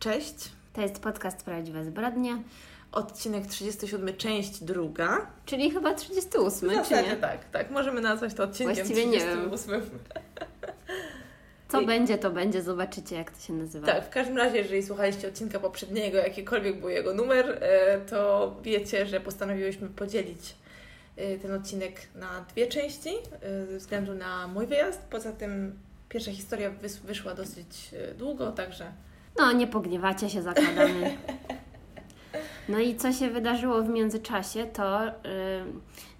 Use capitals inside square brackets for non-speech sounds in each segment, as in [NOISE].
Cześć. To jest podcast Prawdziwe Zbrodnie. Odcinek 37, część druga. Czyli chyba 38, W czy nie? tak, tak. Możemy nazwać to odcinkiem Właściwie nie wiem. 38. Co I- będzie, to będzie. Zobaczycie, jak to się nazywa. Tak, w każdym razie, jeżeli słuchaliście odcinka poprzedniego, jakikolwiek był jego numer, e, to wiecie, że postanowiłyśmy podzielić e, ten odcinek na dwie części e, ze względu na mój wyjazd. Poza tym pierwsza historia wys- wyszła dosyć długo, także No, nie pogniewacie się, zakładamy. No i co się wydarzyło w międzyczasie, to y,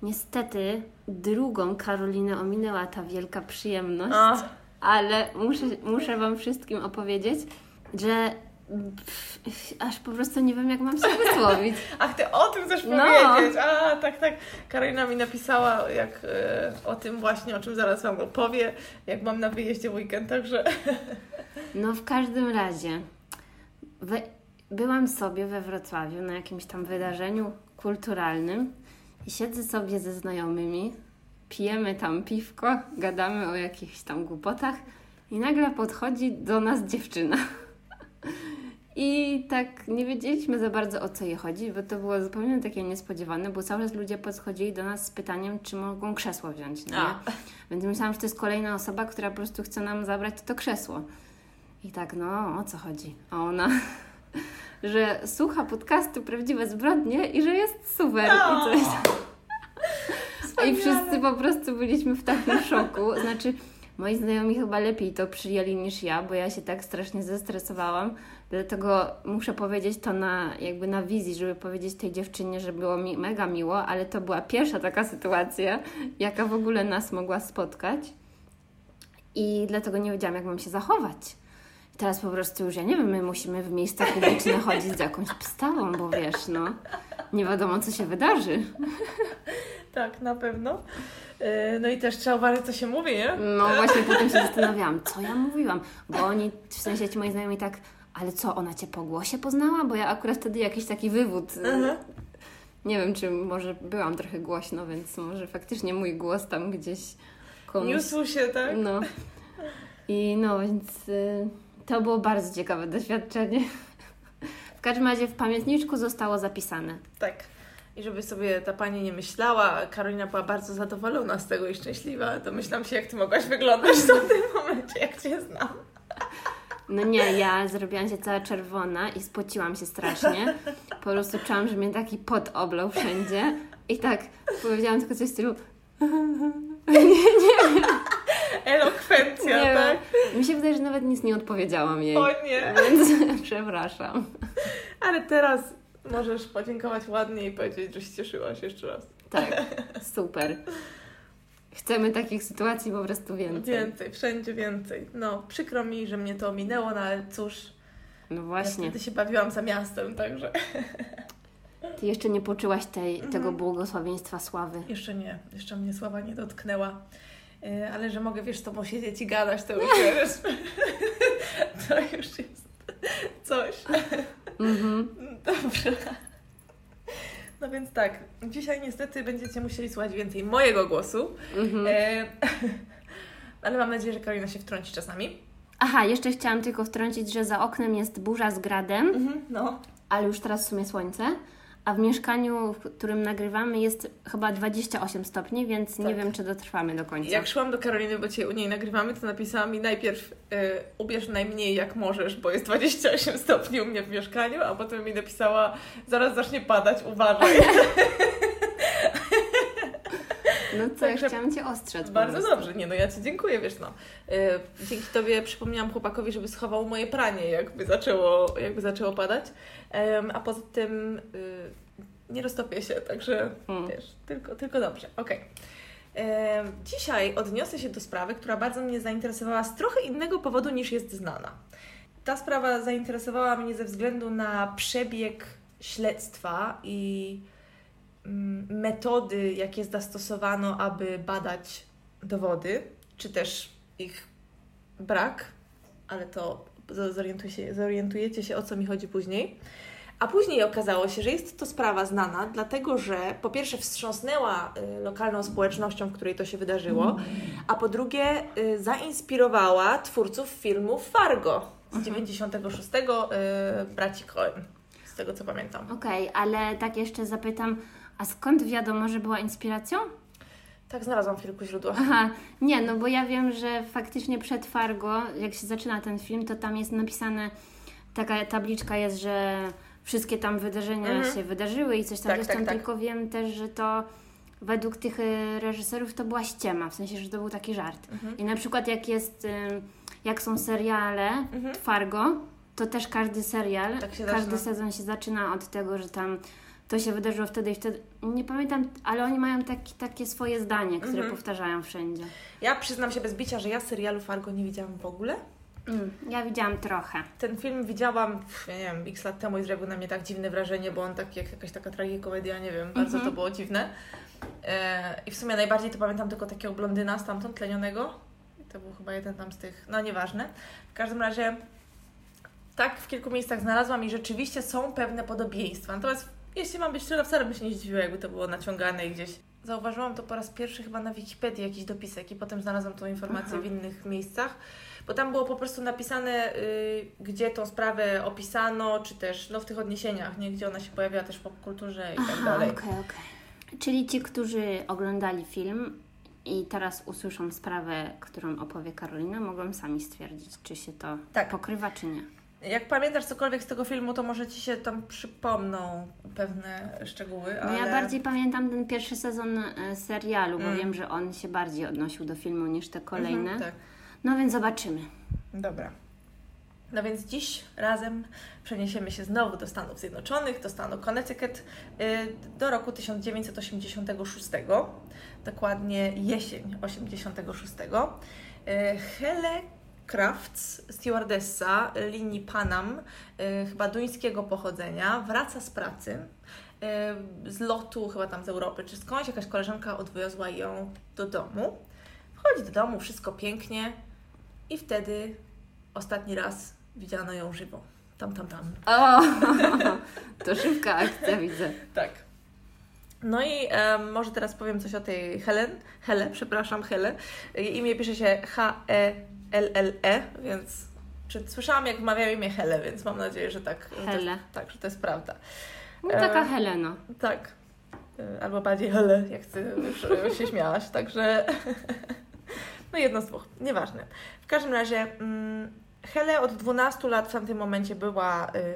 niestety drugą Karolinę ominęła ta wielka przyjemność, A. ale muszę, muszę Wam wszystkim opowiedzieć, że aż po prostu nie wiem, jak mam się wysłowić. [LAUGHS] Ach, ty o tym chcesz No. powiedzieć! A, tak, tak. Karolina mi napisała jak, e, o tym właśnie, o czym zaraz Wam opowie, jak mam na wyjeździe w weekend, także... No w każdym razie we, byłam sobie we Wrocławiu na jakimś tam wydarzeniu kulturalnym i siedzę sobie ze znajomymi, pijemy tam piwko, gadamy o jakichś tam głupotach i nagle podchodzi do nas dziewczyna. [LAUGHS] I tak nie wiedzieliśmy za bardzo o co jej chodzi, bo to było zupełnie takie niespodziewane, bo cały czas ludzie podchodzili do nas z pytaniem, czy mogą krzesło wziąć. No nie? Więc myślałam, że to jest kolejna osoba, która po prostu chce nam zabrać to krzesło. I tak, no o co chodzi? A ona, [LAUGHS] że słucha podcastu Prawdziwe Zbrodnie i że jest super. I coś. I wszyscy po prostu byliśmy w takim szoku. Znaczy, moi znajomi chyba lepiej to przyjęli niż ja, bo ja się tak strasznie zestresowałam. Dlatego muszę powiedzieć to na, jakby na wizji, żeby powiedzieć tej dziewczynie, że było mi mega miło, ale to była pierwsza taka sytuacja, jaka w ogóle nas mogła spotkać. I dlatego nie wiedziałam, jak mam się zachować. I teraz po prostu już, ja nie wiem, my musimy w miejsca publiczne [LAUGHS] chodzić z jakąś pstawą, bo wiesz, no, nie wiadomo, co się wydarzy. Tak, na pewno. E, No i też trzeba uważać, co się mówi, nie? No właśnie potem się zastanawiałam, co ja mówiłam, bo oni, w sensie ci moi znajomi tak, ale co, ona Cię po głosie poznała? Bo ja akurat wtedy jakiś taki wywód, y, Mhm. nie wiem, czy może byłam trochę głośno, więc może faktycznie mój głos tam gdzieś komuś... Niósł się, tak? No. I no, więc y, to było bardzo ciekawe doświadczenie. W każdym razie w pamiętniczku zostało zapisane. Tak. I żeby sobie ta pani nie myślała, Karolina była bardzo zadowolona z tego i szczęśliwa, to myślałam się, jak ty mogłaś wyglądać w tym momencie, jak cię znam. No nie, ja zrobiłam się cała czerwona i spociłam się strasznie. Po prostu czułam, że mnie taki pot oblał wszędzie. I tak powiedziałam tylko coś w stylu [LAUGHS] Elokwencja, nie tak? Mi się wydaje, że nawet nic nie odpowiedziałam jej. O nie. Więc [LAUGHS] przepraszam. Ale teraz możesz podziękować ładnie i powiedzieć, że się cieszyłaś jeszcze raz. Tak, [LAUGHS] super. Chcemy takich sytuacji po prostu więcej. Więcej, wszędzie więcej. No, przykro mi, że mnie to ominęło, no ale cóż, No ja właśnie. wtedy się bawiłam za miastem, także [LAUGHS] Ty jeszcze nie poczułaś tej, Mhm. tego błogosławieństwa sławy. jeszcze nie, jeszcze mnie sława nie dotknęła. Yy, Ale że mogę, wiesz, z Tobą siedzieć i gadać, to już jest, [LAUGHS] to już jest [LAUGHS] coś. Mhm. [LAUGHS] Dobrze. No więc tak, dzisiaj niestety będziecie musieli słuchać więcej mojego głosu, Mhm. e, [LAUGHS] ale mam nadzieję, że Karolina się wtrąci czasami. Aha, jeszcze chciałam tylko wtrącić, że za oknem jest burza z gradem. No. ale już teraz w sumie słońce. A w mieszkaniu, w którym nagrywamy, jest chyba 28 stopni, więc nie Tak. wiem, czy dotrwamy do końca. Jak szłam do Karoliny, bo dzisiaj u niej nagrywamy, to napisała mi najpierw e, ubierz najmniej jak możesz, bo jest 28 stopni u mnie w mieszkaniu, a potem mi napisała zaraz zacznie padać, uważaj. [LAUGHS] No co, Także ja chciałam Cię ostrzec. Bardzo dobrze, nie no, ja Ci dziękuję, wiesz no. E, Dzięki Tobie przypomniałam chłopakowi, żeby schował moje pranie, jakby zaczęło, jakby zaczęło padać. A poza tym y, nie roztopię się, także Mm. wiesz, tylko, tylko dobrze. Okej. Em, Dzisiaj odniosę się do sprawy, która bardzo mnie zainteresowała z trochę innego powodu niż jest znana. Ta sprawa zainteresowała mnie ze względu na przebieg śledztwa i metody, jakie zastosowano, aby badać dowody, czy też ich brak, ale to się, zorientujecie się, o co mi chodzi później. A później okazało się, że jest to sprawa znana, dlatego że po pierwsze wstrząsnęła y, lokalną społecznością, w której to się wydarzyło, a po drugie y, zainspirowała twórców filmu Fargo. z 96 y, braci Coen, z tego co pamiętam. Okej, ale tak jeszcze zapytam, a skąd wiadomo, że była inspiracją? Tak znalazłam w kilku źródłach. Aha, nie, no bo ja wiem, że faktycznie przed Fargo, jak się zaczyna ten film, to tam jest napisane, taka tabliczka jest, że wszystkie tam wydarzenia Mhm. się wydarzyły i coś tam, Tak, coś tak, tam, tak. tylko wiem też, że to według tych y, reżyserów to była ściema, w sensie, że to był taki żart. Mhm. I na przykład jak jest, y, jak są seriale Mhm. Fargo, to też każdy serial, Tak każdy zaczyna. sezon się zaczyna od tego, że tam to się wydarzyło wtedy i wtedy. Nie pamiętam, ale oni mają taki, takie swoje zdanie, które Mhm. powtarzają wszędzie. Ja przyznam się bez bicia, że ja serialu Fargo nie widziałam w ogóle. Mm, ja widziałam trochę. Ten film widziałam, ja nie wiem, x lat temu i zrobił na mnie tak dziwne wrażenie, bo on tak jak jakaś taka tragikomedia, nie wiem, bardzo Mhm. to było dziwne. E, I w sumie najbardziej to pamiętam tylko takiego blondyna stamtąd, tlenionego. To był chyba jeden tam z tych, no nieważne. W każdym razie tak w kilku miejscach znalazłam i rzeczywiście są pewne podobieństwa. Natomiast jeśli mam być szczera, wcale bym się nie zdziwiła, jakby to było naciągane i gdzieś. Zauważyłam to po raz pierwszy chyba na Wikipedii, jakiś dopisek i potem znalazłam tą informację Aha. w innych miejscach, bo tam było po prostu napisane, y, gdzie tą sprawę opisano, czy też no, w tych odniesieniach, nie? gdzie ona się pojawiała też w popkulturze i tak Aha, dalej. okej, okej. Czyli ci, którzy oglądali film i teraz usłyszą sprawę, którą opowie Karolina, mogą sami stwierdzić, czy się to Tak. pokrywa, czy nie. Jak pamiętasz cokolwiek z tego filmu, to może Ci się tam przypomną pewne szczegóły, No ale... ja bardziej pamiętam ten pierwszy sezon e, serialu, bo Mm. wiem, że on się bardziej odnosił do filmu niż te kolejne. Mhm, tak. No więc zobaczymy. Dobra. No więc dziś razem przeniesiemy się znowu do Stanów Zjednoczonych, do stanu Connecticut, y, do roku 1986, dokładnie jesień 86. Y, Hele Crafts, stewardessa linii Panam, y, chyba duńskiego pochodzenia, wraca z pracy. y, Z lotu, chyba tam z Europy czy skądś, jakaś koleżanka odwiozła ją do domu. Wchodzi do domu, wszystko pięknie, i wtedy ostatni raz widziano ją żywą. Tam, tam, tam. O, [LAUGHS] to szybka akcja widzę. Tak. No i em, może teraz powiem coś o tej Helen. Hele, przepraszam, Hele. Jej imię pisze się H-E-L-L-E, więc czy, słyszałam jak wmawiają imię Hele, więc mam nadzieję, że tak. że to jest- Hele. tak, że to jest prawda. No taka E, Helena. Tak. Y, Albo bardziej Hele, jak ty już y, się śmiałaś, także [LAUGHS] no jedno z dwóch, nieważne. W każdym razie mm, Hele od 12 lat w tamtym momencie była y,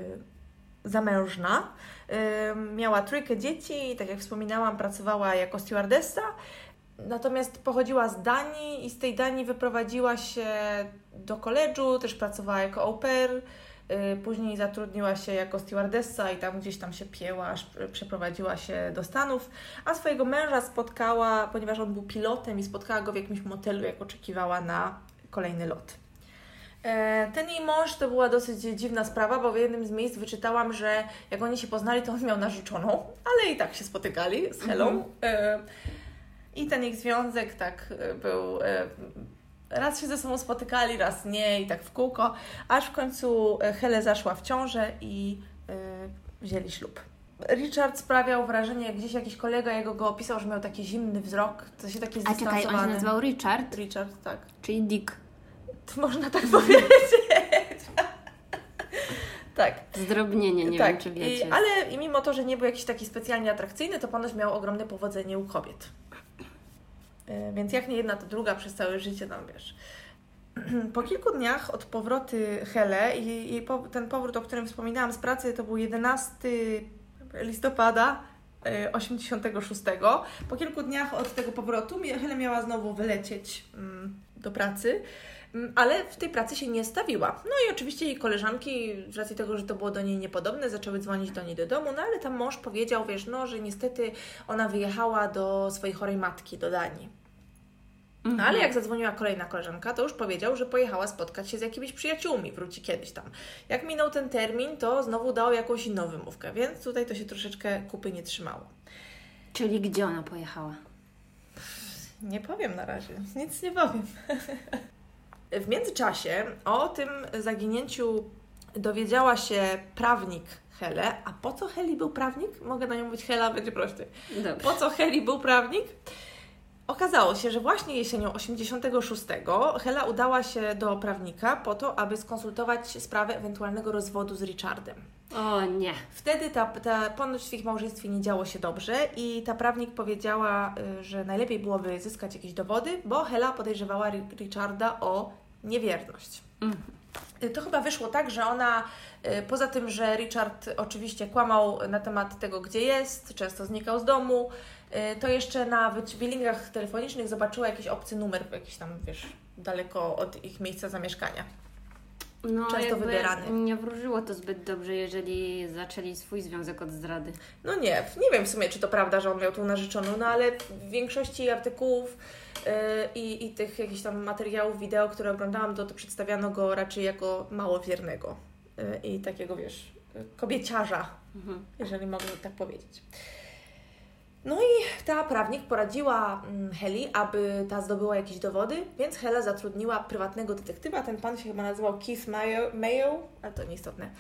zamężna. Miała trójkę dzieci tak jak wspominałam, pracowała jako stewardessa. Natomiast pochodziła z Danii i z tej Danii wyprowadziła się do koledżu, też pracowała jako au pair. Y, Później zatrudniła się jako stewardessa i tam gdzieś tam się pieła, aż przeprowadziła się do Stanów. A swojego męża spotkała, ponieważ on był pilotem i spotkała go w jakimś motelu, jak oczekiwała na kolejny lot. E, Ten jej mąż to była dosyć dziwna sprawa, bo w jednym z miejsc wyczytałam, że jak oni się poznali, to on miał narzeczoną, ale i tak się spotykali z Helą. Mhm. E, I ten ich związek tak e, był. Raz się ze sobą spotykali, raz nie, i tak w kółko, aż w końcu Hele zaszła w ciążę i wzięli ślub. Richard sprawiał wrażenie, jak gdzieś jakiś kolega jego go opisał, że miał taki zimny wzrok, to się taki A czekaj, on się zdystansowany. nazywał Richard, Richard, tak. czyli Dick. To [LAUGHS] można tak powiedzieć. [LAUGHS] tak. Zdrobnienie, nie tak. wiem, czy wiecie. I, ale i mimo to, że nie był jakiś taki specjalnie atrakcyjny, to ponoć miał ogromne powodzenie u kobiet. E, Więc jak nie jedna, to druga przez całe życie tam wiesz. [CLEARS THROAT] Po kilku dniach od powroty Hele i jej po, ten powrót, o którym wspominałam z pracy, to był 11 listopada e, 86. Po kilku dniach od tego powrotu Hele miała znowu wylecieć mm, do pracy, ale w tej pracy się nie stawiła. No i oczywiście jej koleżanki, z racji tego, że to było do niej niepodobne, zaczęły dzwonić do niej do domu, no ale tam mąż powiedział, wiesz, no, że niestety ona wyjechała do swojej chorej matki, do Danii. Mhm. No, ale jak zadzwoniła kolejna koleżanka, to już powiedział, że pojechała spotkać się z jakimiś przyjaciółmi, wróci kiedyś tam. Jak minął ten termin, to znowu dał jakąś inną wymówkę, więc tutaj to się troszeczkę kupy nie trzymało. Czyli gdzie ona pojechała? Nie powiem na razie, nic nie powiem. [LAUGHS] W międzyczasie o tym zaginięciu dowiedziała się prawnik Hele. A po co Heli był prawnik? Mogę na nią mówić Hela, będzie prościej. Dobrze. Po co Heli był prawnik? Okazało się, że właśnie jesienią 86 Hela udała się do prawnika po to, aby skonsultować sprawę ewentualnego rozwodu z Richardem. O nie. Wtedy ta, ta, ponoć w ich małżeństwie nie działo się dobrze i ta prawnik powiedziała, y, że najlepiej byłoby zyskać jakieś dowody, bo Hela podejrzewała Ri- Richarda o niewierność. Mhm. Y, To chyba wyszło tak, że ona, y, poza tym, że Richard oczywiście kłamał na temat tego, gdzie jest, często znikał z domu, y, to jeszcze na billingach telefonicznych zobaczyła jakiś obcy numer, jakiś tam, wiesz, daleko od ich miejsca zamieszkania. No, Często wybierany. Nie wróżyło to zbyt dobrze, jeżeli zaczęli swój związek od zdrady. No nie, nie wiem w sumie, czy to prawda, że on miał tu narzeczoną, no ale w większości artykułów i, i tych jakichś tam materiałów wideo, które oglądałam, to, to przedstawiano go raczej jako małowiernego yy, i takiego, wiesz, kobieciarza, Mhm. jeżeli mogę tak powiedzieć. No i ta prawnik poradziła mm, Heli, aby ta zdobyła jakieś dowody, więc Hela zatrudniła prywatnego detektywa. Ten pan się chyba nazywał Keith Mayo, Mayo ale to nieistotne.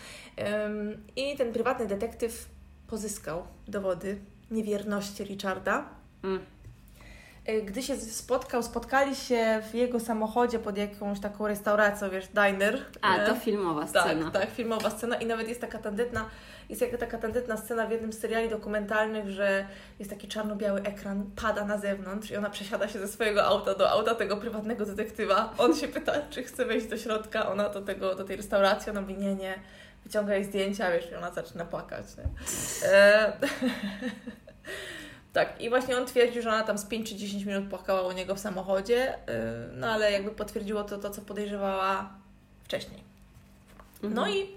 Ym, I ten prywatny detektyw pozyskał dowody niewierności Richarda. Mm. Y, Gdy się spotkał, spotkali się w jego samochodzie pod jakąś taką restauracją, wiesz, diner. A, to filmowa scena. Tak, tak, filmowa scena i nawet jest taka tandetna, jest jaka taka tandetna scena w jednym z seriali dokumentalnych, że jest taki czarno-biały ekran, pada na zewnątrz i ona przesiada się ze swojego auta do auta tego prywatnego detektywa. On się pyta, czy chce wejść do środka, ona do, tego, do tej restauracji, ona mówi nie, nie, wyciąga jej zdjęcia, wiesz, i ona zaczyna płakać, nie? E... [LAUGHS] Tak, i właśnie on twierdził, że ona tam z 5 czy 10 minut płakała u niego w samochodzie, yy, no ale jakby potwierdziło to to, co podejrzewała wcześniej. Mhm. No i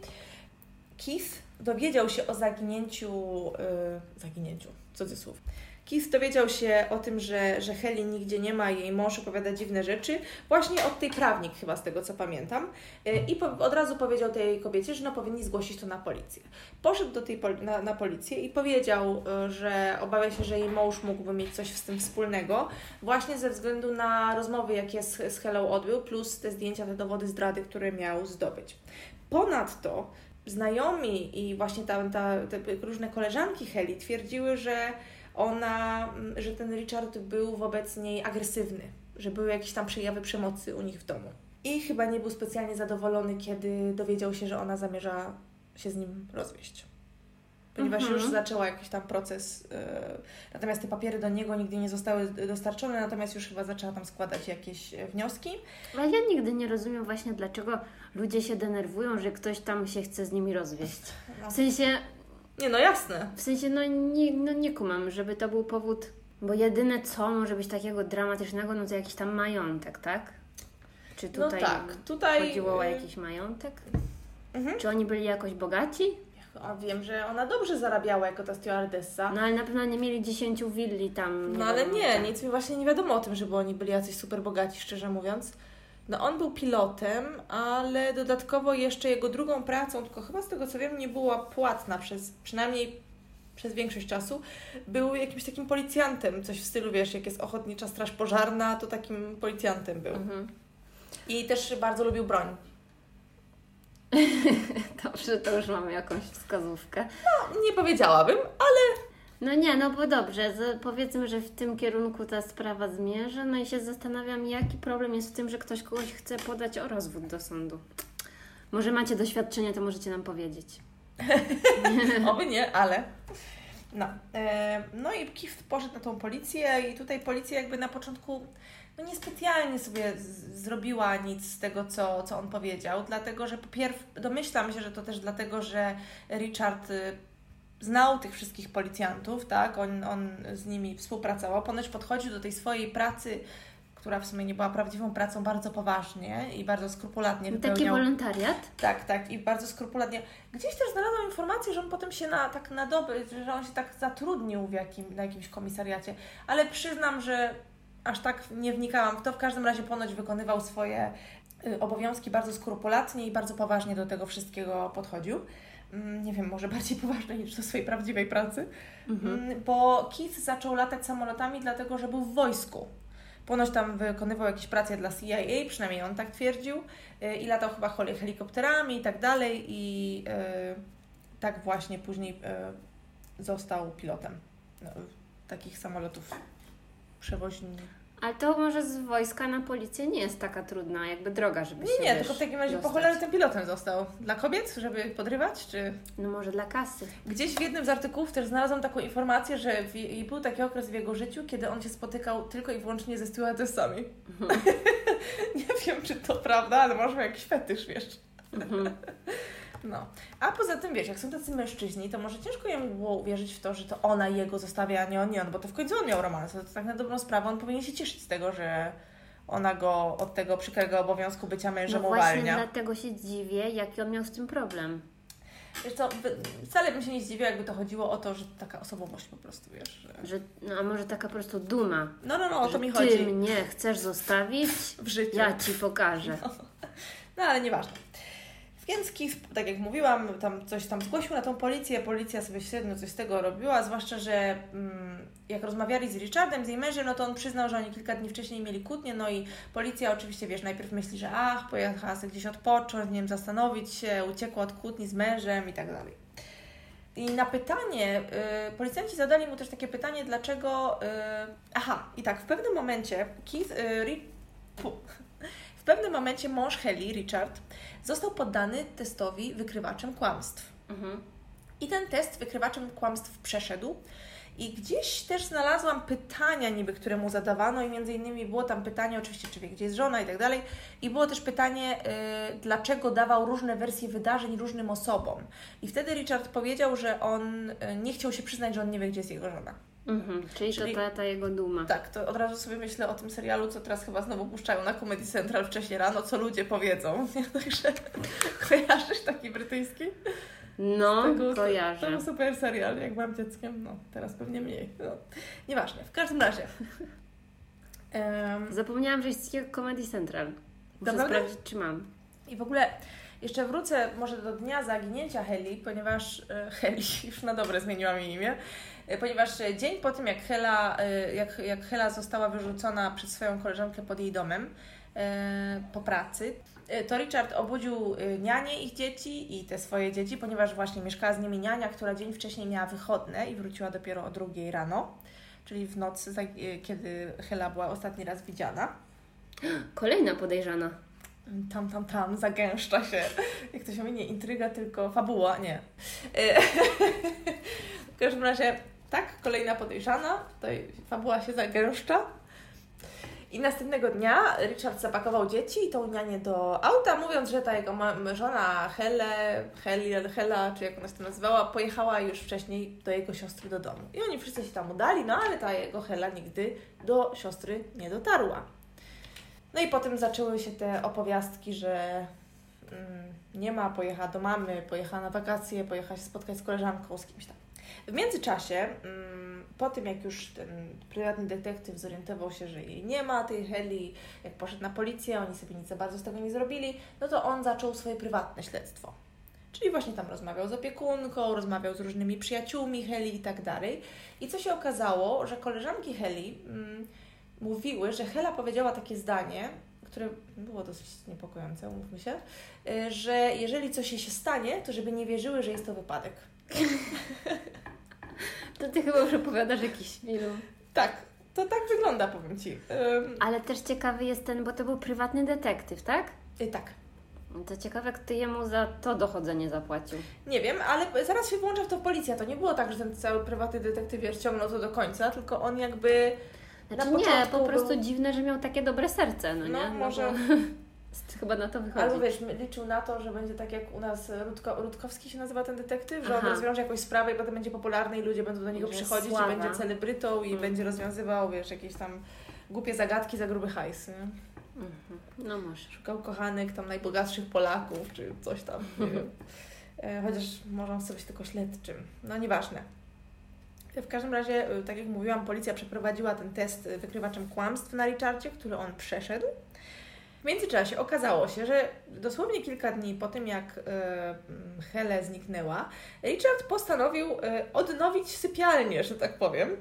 Keith dowiedział się o zaginięciu, yy, zaginięciu, cudzysłów. Keith dowiedział się o tym, że, że Heli nigdzie nie ma, jej mąż opowiada dziwne rzeczy, właśnie od tej prawnik chyba z tego co pamiętam. Yy, I po, od razu powiedział tej kobiecie, że no powinni zgłosić to na policję. Poszedł do tej na, na policję i powiedział, yy, że obawia się, że jej mąż mógłby mieć coś z tym wspólnego, właśnie ze względu na rozmowy, jakie z, z Helą odbył, plus te zdjęcia, te dowody zdrady, które miał zdobyć. Ponadto znajomi i właśnie ta, ta, te różne koleżanki Heli twierdziły, że ona, mm, że ten Richard był wobec niej agresywny, że były jakieś tam przejawy przemocy u nich w domu. I chyba nie był specjalnie zadowolony, kiedy dowiedział się, że ona zamierza się z nim rozwieść. Ponieważ Mhm. już zaczęła jakiś tam proces, e, natomiast te papiery do niego nigdy nie zostały dostarczone, natomiast już chyba zaczęła tam składać jakieś e, wnioski. Ale ja nigdy nie rozumiem właśnie, dlaczego ludzie się denerwują, że ktoś tam się chce z nimi rozwieść. [LAUGHS] No. W sensie, Nie, no jasne. w sensie no nie, no nie kumam, żeby to był powód, bo jedyne co może być takiego dramatycznego, no to jakiś tam majątek, tak? Czy No tutaj tak, tutaj... chodziło o e, jakiś majątek? Mhm. Czy oni byli jakoś bogaci? A wiem, że ona dobrze zarabiała jako ta stewardessa. No ale na pewno nie mieli dziesięciu willi tam. No ale nie, tak. nic mi właśnie nie wiadomo o tym, żeby oni byli jacyś super bogaci, szczerze mówiąc. No on był pilotem, ale dodatkowo jeszcze jego drugą pracą, tylko chyba z tego co wiem, nie była płatna przez przynajmniej przez większość czasu, był jakimś takim policjantem, coś w stylu, wiesz, jak jest ochotnicza straż pożarna, to takim policjantem był. Mhm. I też bardzo lubił broń. [LAUGHS] Dobrze, to już mamy jakąś wskazówkę. Nie powiedziałabym, ale No nie, no bo dobrze, powiedzmy, że w tym kierunku ta sprawa zmierza, no i się zastanawiam, jaki problem jest w tym, że ktoś kogoś chce podać o rozwód do sądu. Może macie doświadczenie, to możecie nam powiedzieć. [LAUGHS] Oby nie, ale. No. E, no i Kif poszedł na tą policję i tutaj policja jakby na początku no niespecjalnie sobie z- zrobiła nic z tego, co, co on powiedział, dlatego że po pierw domyślam się, że to też dlatego, że Richard y, znał tych wszystkich policjantów, tak? On, on z nimi współpracował. Ponoć podchodził do tej swojej pracy, która w sumie nie była prawdziwą pracą, bardzo poważnie i bardzo skrupulatnie Taki wypełniał. wolontariat? Tak, tak i bardzo skrupulatnie. Gdzieś też znalazłam informację, że on potem się na, tak na dobę, że on się tak zatrudnił w jakim, na jakimś komisariacie, ale przyznam, że aż tak nie wnikałam w to. W każdym razie ponoć wykonywał swoje y, obowiązki bardzo skrupulatnie i bardzo poważnie do tego wszystkiego podchodził. Mm, Nie wiem, może bardziej [LAUGHS] poważnie niż do swojej prawdziwej pracy, Mhm. Mm, bo Keith zaczął latać samolotami dlatego, że był w wojsku. Ponoć tam wykonywał jakieś pracę dla CIA, przynajmniej on tak twierdził, y, i latał chyba heli- helikopterami i tak dalej i y, tak właśnie później y, został pilotem no, takich samolotów przewoźni, Ale to może z wojska na policję nie jest taka trudna, jakby droga, żeby Nie, się nie, wiesz, tylko w takim razie po dostać. cholerę tym pilotem został. Dla kobiet, żeby podrywać, czy... No może dla kasy. Gdzieś w jednym z artykułów też znalazłam taką informację, że w, i był taki okres w jego życiu, kiedy on się spotykał tylko i wyłącznie ze stewardessami. [LAUGHS] nie wiem, czy to prawda, ale może jakiś fetysz, wiesz. Mhm. No. A poza tym, wiesz, jak są tacy mężczyźni, to może ciężko jemu było uwierzyć w to, że to ona jego zostawia, a nie on, nie on, bo to w końcu on miał romans. To tak na dobrą sprawę on powinien się cieszyć z tego, że ona go od tego przykrego obowiązku bycia mężem No właśnie uwalnia. dlatego się dziwię, jaki on miał z tym problem. Wiesz co, wcale bym się nie zdziwiła, jakby to chodziło o to, że taka osobowość po prostu, wiesz, że... Że, no a może taka po prostu duma. No, no, no, o to mi ty chodzi mnie chcesz zostawić, w życiu. ja ci pokażę. No [LAUGHS] ale nieważne. Więc Keith, tak jak mówiłam, tam coś tam zgłosił na tą policję, policja sobie średnio coś z tego robiła, zwłaszcza, że mm, jak rozmawiali z Richardem, z jej mężem, no to on przyznał, że oni kilka dni wcześniej mieli kłótnię, no i policja oczywiście, wiesz, najpierw myśli, że ach, pojechała sobie gdzieś odpocząć, nie wiem, zastanowić się, uciekła od kłótni z mężem i tak dalej. I na pytanie, y, policjanci zadali mu też takie pytanie, dlaczego. Y, aha, i tak, w pewnym momencie Keith. Y, pewnym momencie mąż Heli, Richard, został poddany testowi wykrywaczem kłamstw. Mhm. I ten test wykrywaczem kłamstw przeszedł. I gdzieś też znalazłam pytania niby, które mu zadawano i między innymi było tam pytanie oczywiście, czy wie, gdzie jest żona i tak dalej. I było też pytanie, y, dlaczego dawał różne wersje wydarzeń różnym osobom. I wtedy Richard powiedział, że on y, nie chciał się przyznać, że on nie wie, gdzie jest jego żona. Mhm. Czyli, Czyli- to ta, ta jego duma. Tak, to od razu sobie myślę o tym serialu, co teraz chyba znowu puszczają na Comedy Central wcześniej rano, co ludzie powiedzą. [LAUGHS] Także kojarzysz taki brytyjski? No, To był- To kojarzę. był super serial, jak byłam dzieckiem, no teraz pewnie mniej. No. Nieważne, w każdym razie. Em, Zapomniałam, że jest takiego Comedy Central. Muszę sprawdzić, czy mam. I w ogóle jeszcze wrócę może do dnia zaginięcia Heli, ponieważ e, [LAUGHS] Heli, już na dobre zmieniłam jej imię, ponieważ e, dzień po tym jak Hela, e, jak, jak Hela została wyrzucona przez swoją koleżankę pod jej domem e, po pracy, e, to Richard obudził e, nianię ich dzieci i te swoje dzieci, ponieważ właśnie mieszkała z nimi niania, która dzień wcześniej miała wychodne i wróciła dopiero o drugiej rano, czyli w nocy, e, kiedy Hela była ostatni raz widziana. [GASPS] Kolejna podejrzana. Tam, tam, tam, zagęszcza się. Jak to się mówi, nie intryga, tylko fabuła, nie. E, [LAUGHS] w każdym razie, tak, kolejna podejrzana, tutaj fabuła się zagęszcza. I następnego dnia Richard zapakował dzieci i tą nianię do auta, mówiąc, że ta jego żona Hele, Heli, Hela, czy jak ona się to nazywała, pojechała już wcześniej do jego siostry do domu. I oni wszyscy się tam udali, no ale ta jego Hela nigdy do siostry nie dotarła. No i potem zaczęły się te opowiastki, że mm, nie ma, pojechała do mamy, pojechała na wakacje, pojechała się spotkać z koleżanką, z kimś tam. W międzyczasie, mm, po tym jak już ten prywatny detektyw zorientował się, że jej nie ma, tej Heli, jak poszedł na policję, oni sobie nic za bardzo z tego nie zrobili, no to on zaczął swoje prywatne śledztwo. Czyli właśnie tam rozmawiał z opiekunką, rozmawiał z różnymi przyjaciółmi Heli i tak dalej. I co się okazało, że koleżanki Heli mm, mówiły, że Hela powiedziała takie zdanie, które było dosyć niepokojące, umówmy się, y, że jeżeli coś się stanie, to żeby nie wierzyły, że jest to wypadek. [LAUGHS] To ty chyba już opowiadasz jakiś film. Tak, to tak wygląda, powiem Ci. Ym, Ale też ciekawy jest ten, bo to był prywatny detektyw, tak? y, tak, No To ciekawe, kto jemu za to dochodzenie zapłacił. nie wiem, ale zaraz się włącza w to policja. To nie było tak, że ten cały prywatny detektyw ciągnął to do końca, tylko on jakby... Znaczy Na nie, po prostu był- dziwne, że miał takie dobre serce, no, No, nie? może- bo [LAUGHS] chyba na to wychodzi. Albo wiesz, liczył na to, że będzie tak jak u nas Rudko, Rudkowski się nazywa ten detektyw, że on Aha. rozwiąże jakąś sprawę i potem będzie popularny i ludzie będą do niego Że przychodzić sława. i będzie celebrytą i Mm. będzie rozwiązywał, wiesz, jakieś tam głupie zagadki za gruby hajs? Mhm. No może. Szukał kochanek tam najbogatszych Polaków, czy coś tam, nie wiem. E, Chociaż może on chce być tylko śledczym. No nieważne. W każdym razie, e, tak jak mówiłam, policja przeprowadziła ten test e, wykrywaczem kłamstw na Richardzie, który on przeszedł. W międzyczasie okazało się, że dosłownie kilka dni po tym, jak e, Hele zniknęła, Richard postanowił e, odnowić sypialnię, że tak powiem.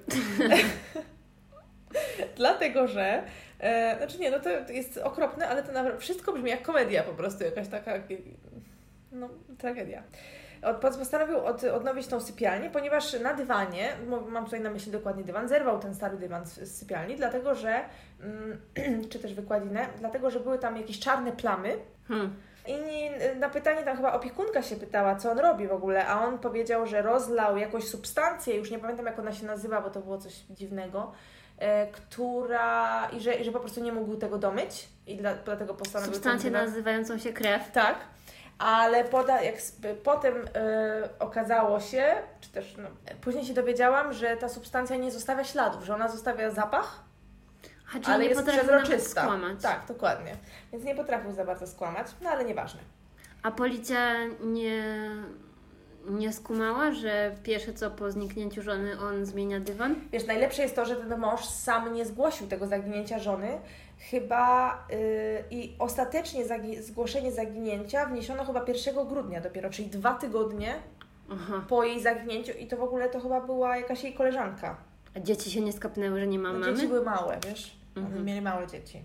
[LAUGHS] Dlatego, że e, znaczy nie, no to jest okropne, ale to naprawdę wszystko brzmi jak komedia po prostu, jakaś taka no, tragedia. Od, postanowił od, odnowić tą sypialnię, ponieważ na dywanie, mam tutaj na myśli dokładnie dywan, zerwał ten stary dywan z, z sypialni, dlatego że, mm, [CLEARS THROAT] czy też wykładzinę, dlatego że były tam jakieś czarne plamy. Hmm. I na pytanie tam chyba opiekunka się pytała, co on robi w ogóle, a on powiedział, że rozlał jakąś substancję, już nie pamiętam jak ona się nazywa, bo to było coś dziwnego, e, która, i że, i że po prostu nie mógł tego domyć i dla, dlatego postanowił... Substancję nazywającą się krew. Tak ale poda, jak potem y, okazało się, czy też no, później się dowiedziałam, że ta substancja nie zostawia śladów, że ona zostawia zapach, A, ale nie jest przezroczysta. skłamać. Tak, dokładnie. Więc nie potrafił za bardzo skłamać, no ale nieważne. A policja nie, nie skumała, że pierwsze co po zniknięciu żony on zmienia dywan? Wiesz, najlepsze jest to, że ten mąż sam nie zgłosił tego zaginięcia żony, chyba yy, i ostatecznie zagi zgłoszenie zaginięcia wniesiono chyba 1 grudnia dopiero, czyli dwa tygodnie Aha. po jej zaginięciu i to w ogóle to chyba była jakaś jej koleżanka. A dzieci się nie skapnęły, że nie ma no, mamy? Dzieci były małe, wiesz? Mhm. Mieli małe dzieci.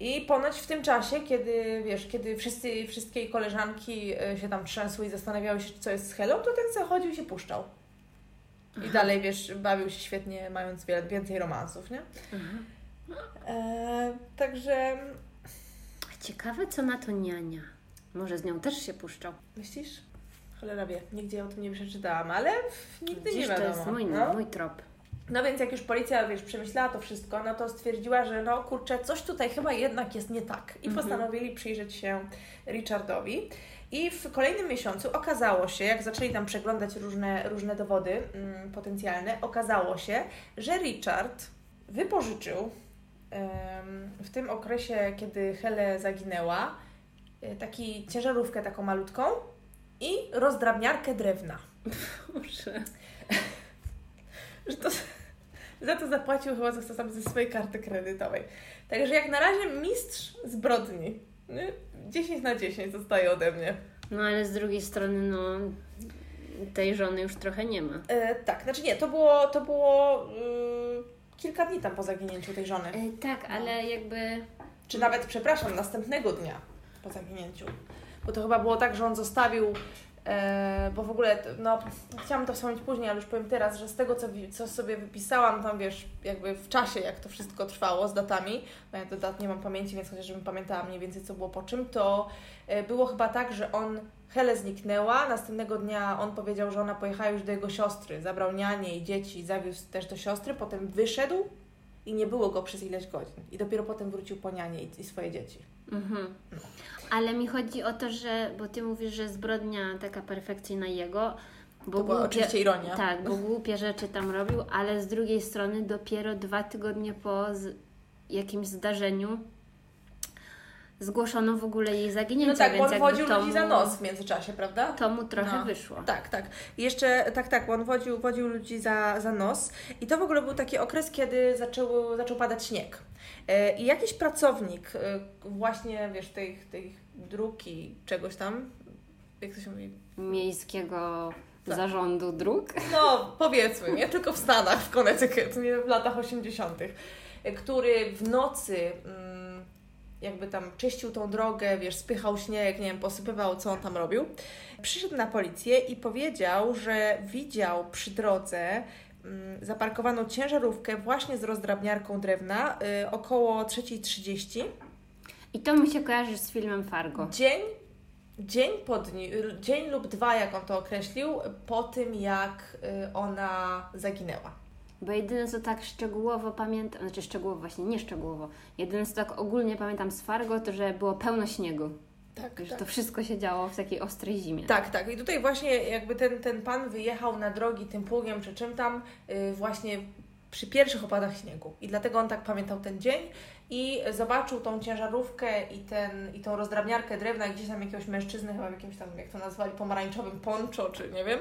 I ponoć w tym czasie, kiedy wiesz, kiedy wszyscy, wszystkie jej koleżanki y, się tam trzęsły i zastanawiały się, co jest z Helą, to ten zachodził i się puszczał. I Aha. dalej, wiesz, bawił się świetnie, mając wiele, więcej romansów, nie? Aha. E, także. Ciekawe, co na to niania. Może z nią też się puszczał. Myślisz? Cholera wie, nigdzie o tym nie przeczytałam, ale nigdy Dziś nie wiadomo. to jest mój, no? mój trop. No więc jak już policja, wiesz, przemyślała to wszystko, no to stwierdziła, że no kurczę, coś tutaj chyba jednak jest nie tak. I mhm. postanowili przyjrzeć się Richardowi. I w kolejnym miesiącu okazało się, jak zaczęli tam przeglądać różne, różne dowody mm, potencjalne, okazało się, że Richard wypożyczył w tym okresie, kiedy Hele zaginęła, e, taki ciężarówkę taką malutką i rozdrabniarkę drewna. Boże. [LAUGHS] że to, za to zapłacił chyba sobie ze swojej karty kredytowej. Także jak na razie mistrz zbrodni. Nie? 10 na 10 zostaje ode mnie. No ale z drugiej strony, no tej żony już trochę nie ma. E, tak, znaczy nie, to było, to było yy, kilka dni tam po zaginięciu tej żony. E, tak, ale jakby... Czy nawet, przepraszam, następnego dnia po zaginięciu. Bo to chyba było tak, że on zostawił E, bo w ogóle, no, chciałam to wspomnieć później, ale już powiem teraz, że z tego, co, co sobie wypisałam tam, wiesz, jakby w czasie, jak to wszystko trwało z datami, bo ja do dat nie mam pamięci, więc chociażbym pamiętała mniej więcej, co było po czym, to e, było chyba tak, że on, Hele zniknęła, następnego dnia on powiedział, że ona pojechała już do jego siostry, zabrał nianie i dzieci, zawiózł też do siostry, potem wyszedł i nie było go przez ileś godzin. I dopiero potem wrócił po nianie i, i swoje dzieci. Mhm. No. Ale mi chodzi o to, że, bo ty mówisz, że zbrodnia taka perfekcyjna jego, bo to była głupie, oczywiście ironia. Tak, bo głupie rzeczy tam robił, ale z drugiej strony dopiero dwa tygodnie po jakimś zdarzeniu zgłoszono w ogóle jej zaginięcie. No tak, bo on wodził tomu, ludzi za nos w międzyczasie, prawda? To mu trochę no. wyszło. Tak, tak. Jeszcze, tak, tak, on wodził, wodził ludzi za, za nos i to w ogóle był taki okres, kiedy zaczął, zaczął padać śnieg. E, I jakiś pracownik e, właśnie, wiesz, tej, tej druki, czegoś tam, jak to się mówi? Miejskiego tak. zarządu dróg? No, powiedzmy, nie tylko w Stanach, w Connecticut, nie w latach 80., e, który w nocy mm, jakby tam czyścił tą drogę, wiesz, spychał śnieg, nie wiem, posypywał, co on tam robił. Przyszedł na policję i powiedział, że widział przy drodze Mm, zaparkowano ciężarówkę właśnie z rozdrabniarką drewna y, około 3.30. I to mi się kojarzy z filmem Fargo. Dzień, dzień, po dniu, dzień lub dwa, jak on to określił, po tym jak y, ona zaginęła. Bo jedyne co tak szczegółowo pamiętam, znaczy szczegółowo właśnie, nie szczegółowo, jedyne co tak ogólnie pamiętam z Fargo, to że było pełno śniegu. Tak, że tak. to wszystko się działo w takiej ostrej zimie. Tak, tak. I tutaj właśnie jakby ten, ten pan wyjechał na drogi tym pługiem czy czym tam yy, właśnie przy pierwszych opadach śniegu. I dlatego on tak pamiętał ten dzień i zobaczył tą ciężarówkę i, ten, i tą rozdrabniarkę drewna gdzieś tam jakiegoś mężczyzny, chyba w jakimś tam, jak to nazwali, pomarańczowym poncho, czy nie wiem.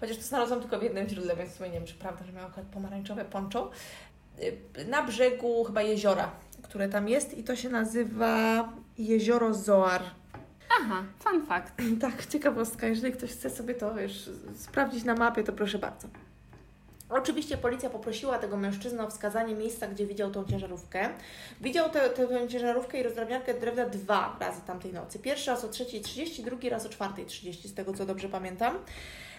Chociaż to znalazłam tylko w jednym źródle, więc nie wiem, czy prawda, że miał akurat pomarańczowe poncho. Y, na brzegu chyba jeziora, które tam jest i to się nazywa Jezioro Zoar. Aha, fun fact. Tak, ciekawostka. Jeżeli ktoś chce sobie to wiesz, sprawdzić na mapie, to proszę bardzo. Oczywiście policja poprosiła tego mężczyznę o wskazanie miejsca, gdzie widział tą ciężarówkę. Widział tę, ciężarówkę i rozdrabniarkę drewna dwa razy tamtej nocy. Pierwszy raz o 3.30, drugi raz o 4.30, z tego co dobrze pamiętam.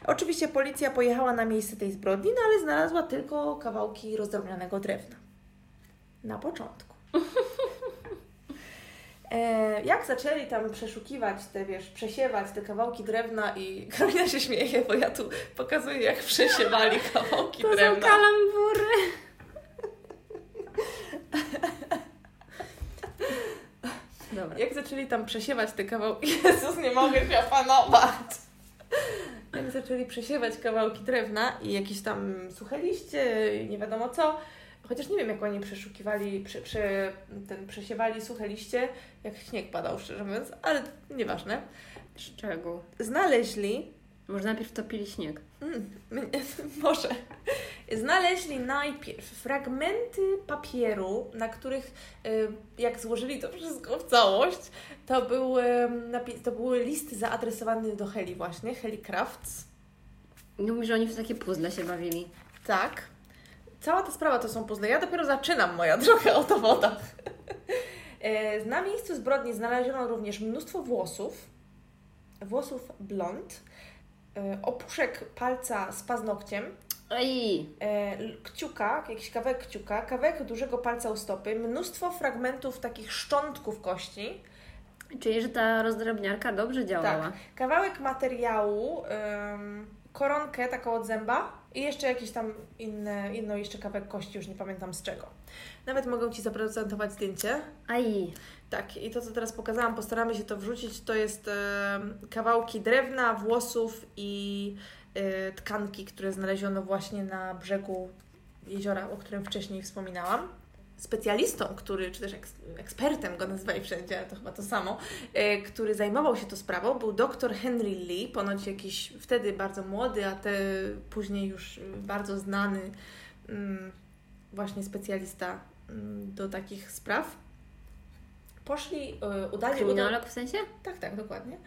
Oczywiście policja pojechała na miejsce tej zbrodni, no ale znalazła tylko kawałki rozdrobnionego drewna. Na początku. [LAUGHS] E, jak zaczęli tam przeszukiwać te, wiesz, przesiewać te kawałki drewna i [LAUGHS] Karolina się śmieje, bo ja tu pokazuję, jak przesiewali [LAUGHS] kawałki To drewna. są kalambury. Dobra. [LAUGHS] Jak zaczęli tam przesiewać te kawałki... Jezus, nie mogę się opanować! Jak zaczęli przesiewać kawałki drewna i jakieś tam suche liście, nie wiadomo co, chociaż nie wiem, jak oni przeszukiwali, prze, prze, ten, przesiewali suche liście, jak śnieg padał, szczerze mówiąc, ale nieważne. Szczegół. Znaleźli Może najpierw topili śnieg. Mm, [LAUGHS] może. Znaleźli najpierw fragmenty papieru, na których y, jak złożyli to wszystko w całość, to były, to były listy zaadresowane do Heli właśnie, Heli Crafts. Mówisz, że oni w takie puzzle się bawili. Tak. Cała ta sprawa to są puzzle. Ja dopiero zaczynam, moja droga, o dowodach. [LAUGHS] E, Na miejscu zbrodni znaleziono również mnóstwo włosów, włosów blond, e, opuszek palca z paznokciem, Ej! e, kciuka, jakiś kawałek kciuka, kawałek dużego palca u stopy, mnóstwo fragmentów takich szczątków kości, Czyli, że ta rozdrabniarka dobrze działała. Tak. kawałek materiału, koronkę taką od zęba i jeszcze jakiś tam inne, inną jeszcze kawałek kości, już nie pamiętam z czego. Nawet mogę Ci zaprezentować zdjęcie. Aj! Tak, i to co teraz pokazałam, postaramy się to wrzucić, to jest kawałki drewna, włosów i e, tkanki, które znaleziono właśnie na brzegu jeziora, o którym wcześniej wspominałam. Specjalistą, który, czy też eks, ekspertem go nazywali wszędzie, ale to chyba to samo, e, który zajmował się tą sprawą, był dr Henry Lee, ponoć jakiś wtedy bardzo młody, a te później już bardzo znany mm, właśnie specjalista mm, do takich spraw. Poszli, y, udali... Kryminolog w sensie? Tak, tak, dokładnie.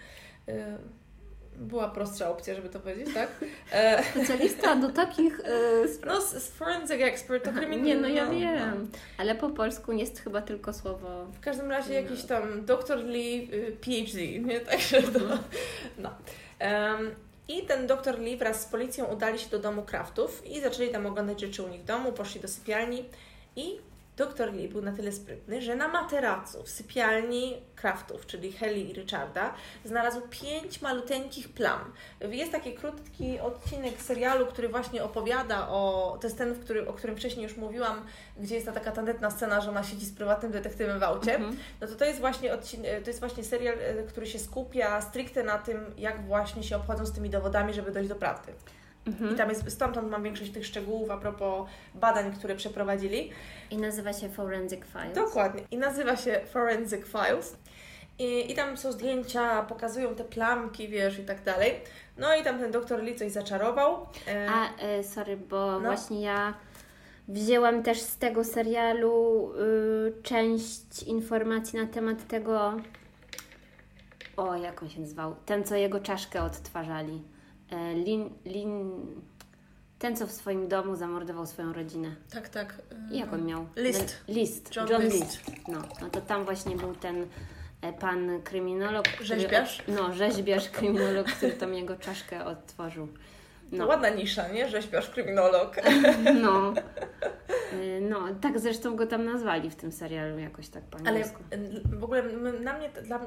Była prostsza opcja, żeby to powiedzieć, tak? E, Specjalista do takich e, spraw. No, forensic expert to Aha, krymin... Nie, no ja no, wiem. Ale po polsku jest chyba tylko słowo. W każdym razie jakiś tam doktor Lee, y, PhD, nie? [LAUGHS] Także to... No. Em, I ten doktor Lee wraz z policją udali się do domu Kraftów i zaczęli tam oglądać rzeczy u nich w domu, poszli do sypialni i doktor Lee był na tyle sprytny, że na materacu w sypialni Kraftów, czyli Heli i Richarda, znalazł pięć maluteńkich plam. Jest taki krótki odcinek serialu, który właśnie opowiada o, to jest ten, który, o którym wcześniej już mówiłam, gdzie jest ta taka tandetna scena, że ona siedzi z prywatnym detektywem w aucie. Mhm. No to to jest właśnie odcinek, to jest właśnie serial, e, który się skupia stricte na tym, jak właśnie się obchodzą z tymi dowodami, żeby dojść do prawdy. I Mhm. tam jest, stamtąd mam większość tych szczegółów a propos badań, które przeprowadzili. I nazywa się Forensic Files. Dokładnie. I nazywa się Forensic Files. I, I tam są zdjęcia, pokazują te plamki, wiesz, i tak dalej. No i tam ten doktor Lee coś zaczarował. E, A, e, sorry, bo No. właśnie ja wzięłam też z tego serialu y, część informacji na temat tego. O, jak on się nazywał? Ten, co jego czaszkę odtwarzali. E, lin, lin, ten, co w swoim domu zamordował swoją rodzinę. tak, tak. e, I jak on miał? List. List. John John, List. List. No, no to tam właśnie był ten e, pan kryminolog. który- Rzeźbiarz? No, rzeźbiarz, kryminolog, który tam jego czaszkę odtworzył. To No. ładna nisza, nie? Rzeźbiarz, kryminolog. No. Y, No, tak zresztą go tam nazwali w tym serialu jakoś tak po Ale angielsku. w ogóle na mnie dla,